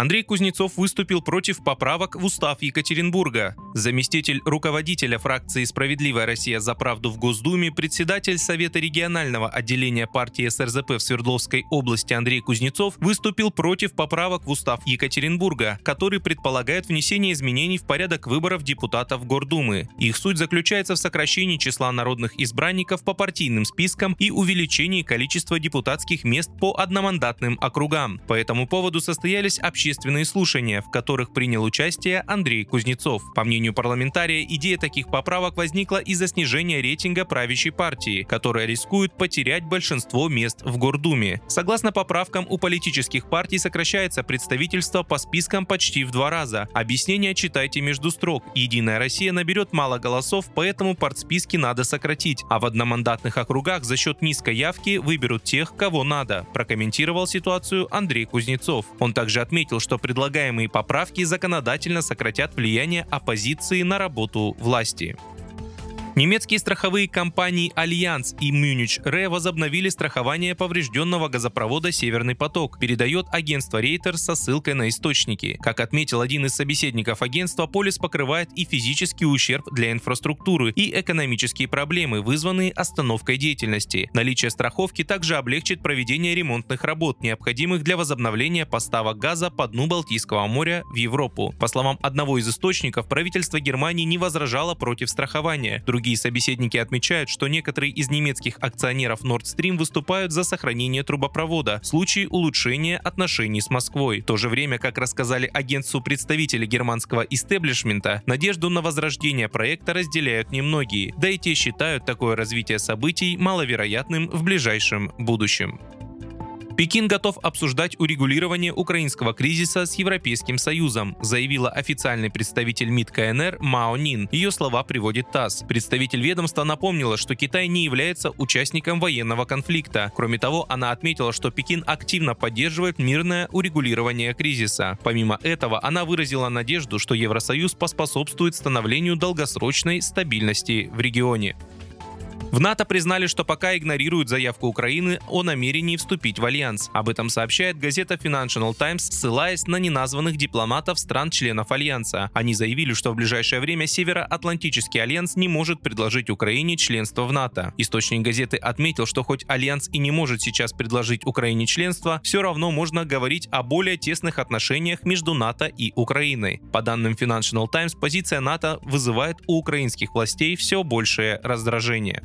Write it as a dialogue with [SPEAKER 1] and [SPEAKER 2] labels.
[SPEAKER 1] Андрей Кузнецов выступил против поправок в устав Екатеринбурга. Заместитель руководителя фракции «Справедливая Россия за правду» в Госдуме, председатель Совета регионального отделения партии СРЗП в Свердловской области Андрей Кузнецов выступил против поправок в устав Екатеринбурга, который предполагает внесение изменений в порядок выборов депутатов Гордумы. Их суть заключается в сокращении числа народных избранников по партийным спискам и увеличении количества депутатских мест по одномандатным округам. По этому поводу состоялись общественные слушания, в которых принял участие Андрей Кузнецов. По мнению парламентария, идея таких поправок возникла из-за снижения рейтинга правящей партии, которая рискует потерять большинство мест в Гордуме. Согласно поправкам, у политических партий сокращается представительство по спискам почти в два раза. Объяснение читайте между строк. Единая Россия наберет мало голосов, поэтому партсписки надо сократить, а в одномандатных округах за счет низкой явки выберут тех, кого надо, прокомментировал ситуацию Андрей Кузнецов. Он также отметил, что предлагаемые поправки законодательно сократят влияние оппозиции на работу власти. Немецкие страховые компании Allianz и Munich Re возобновили страхование поврежденного газопровода «Северный поток», передает агентство Рейтер со ссылкой на источники. Как отметил один из собеседников агентства, полис покрывает и физический ущерб для инфраструктуры, и экономические проблемы, вызванные остановкой деятельности. Наличие страховки также облегчит проведение ремонтных работ, необходимых для возобновления поставок газа по дну Балтийского моря в Европу. По словам одного из источников, правительство Германии не возражало против страхования. Другие Другие собеседники отмечают, что некоторые из немецких акционеров Nord Stream выступают за сохранение трубопровода в случае улучшения отношений с Москвой. В то же время, как рассказали агентству представители германского истеблишмента, надежду на возрождение проекта разделяют немногие, да и те считают такое развитие событий маловероятным в ближайшем будущем. Пекин готов обсуждать урегулирование украинского кризиса с Европейским Союзом, заявила официальный представитель МИД КНР Мао Нин. Ее слова приводит ТАСС. Представитель ведомства напомнила, что Китай не является участником военного конфликта. Кроме того, она отметила, что Пекин активно поддерживает мирное урегулирование кризиса. Помимо этого, она выразила надежду, что Евросоюз поспособствует становлению долгосрочной стабильности в регионе. В НАТО признали, что пока игнорируют заявку Украины о намерении вступить в альянс. Об этом сообщает газета Financial Times, ссылаясь на неназванных дипломатов стран-членов альянса. Они заявили, что в ближайшее время Североатлантический альянс не может предложить Украине членство в НАТО. Источник газеты отметил, что хоть альянс и не может сейчас предложить Украине членство, все равно можно говорить о более тесных отношениях между НАТО и Украиной. По данным Financial Times, позиция НАТО вызывает у украинских властей все большее раздражение.